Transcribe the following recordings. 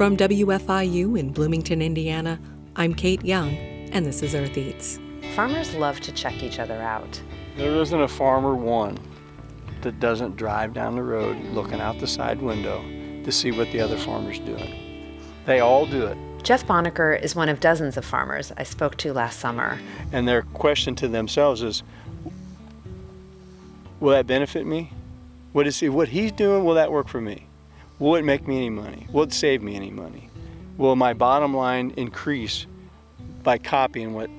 From WFIU in Bloomington, Indiana, I'm Kayte Young, and this is Earth Eats. Farmers love to check each other out. There isn't a farmer one that doesn't drive down the road looking out the side window to see what the other farmer's doing. They all do it. Jeff Bonacker is one of dozens of farmers I spoke to last summer. And their question to themselves is, will that benefit me? What is he, what he's doing, will that work for me? Will it make me any money? Will it save me any money? Will my bottom line increase by copying what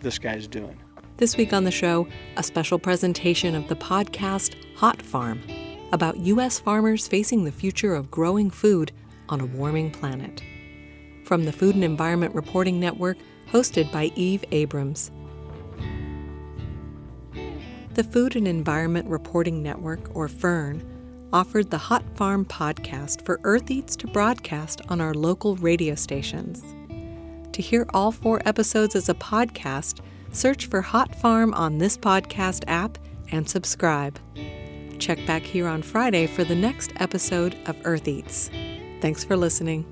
this guy's doing? This week on the show, a special presentation of the podcast Hot Farm about U.S. farmers facing the future of growing food on a warming planet. From the Food and Environment Reporting Network, hosted by Eve Abrams. The Food and Environment Reporting Network, or FERN, offered the Hot Farm podcast for Earth Eats to broadcast on our local radio stations. To hear all four episodes as a podcast, search for Hot Farm on this podcast app and subscribe. Check back here on Friday for the next episode of Earth Eats. Thanks for listening.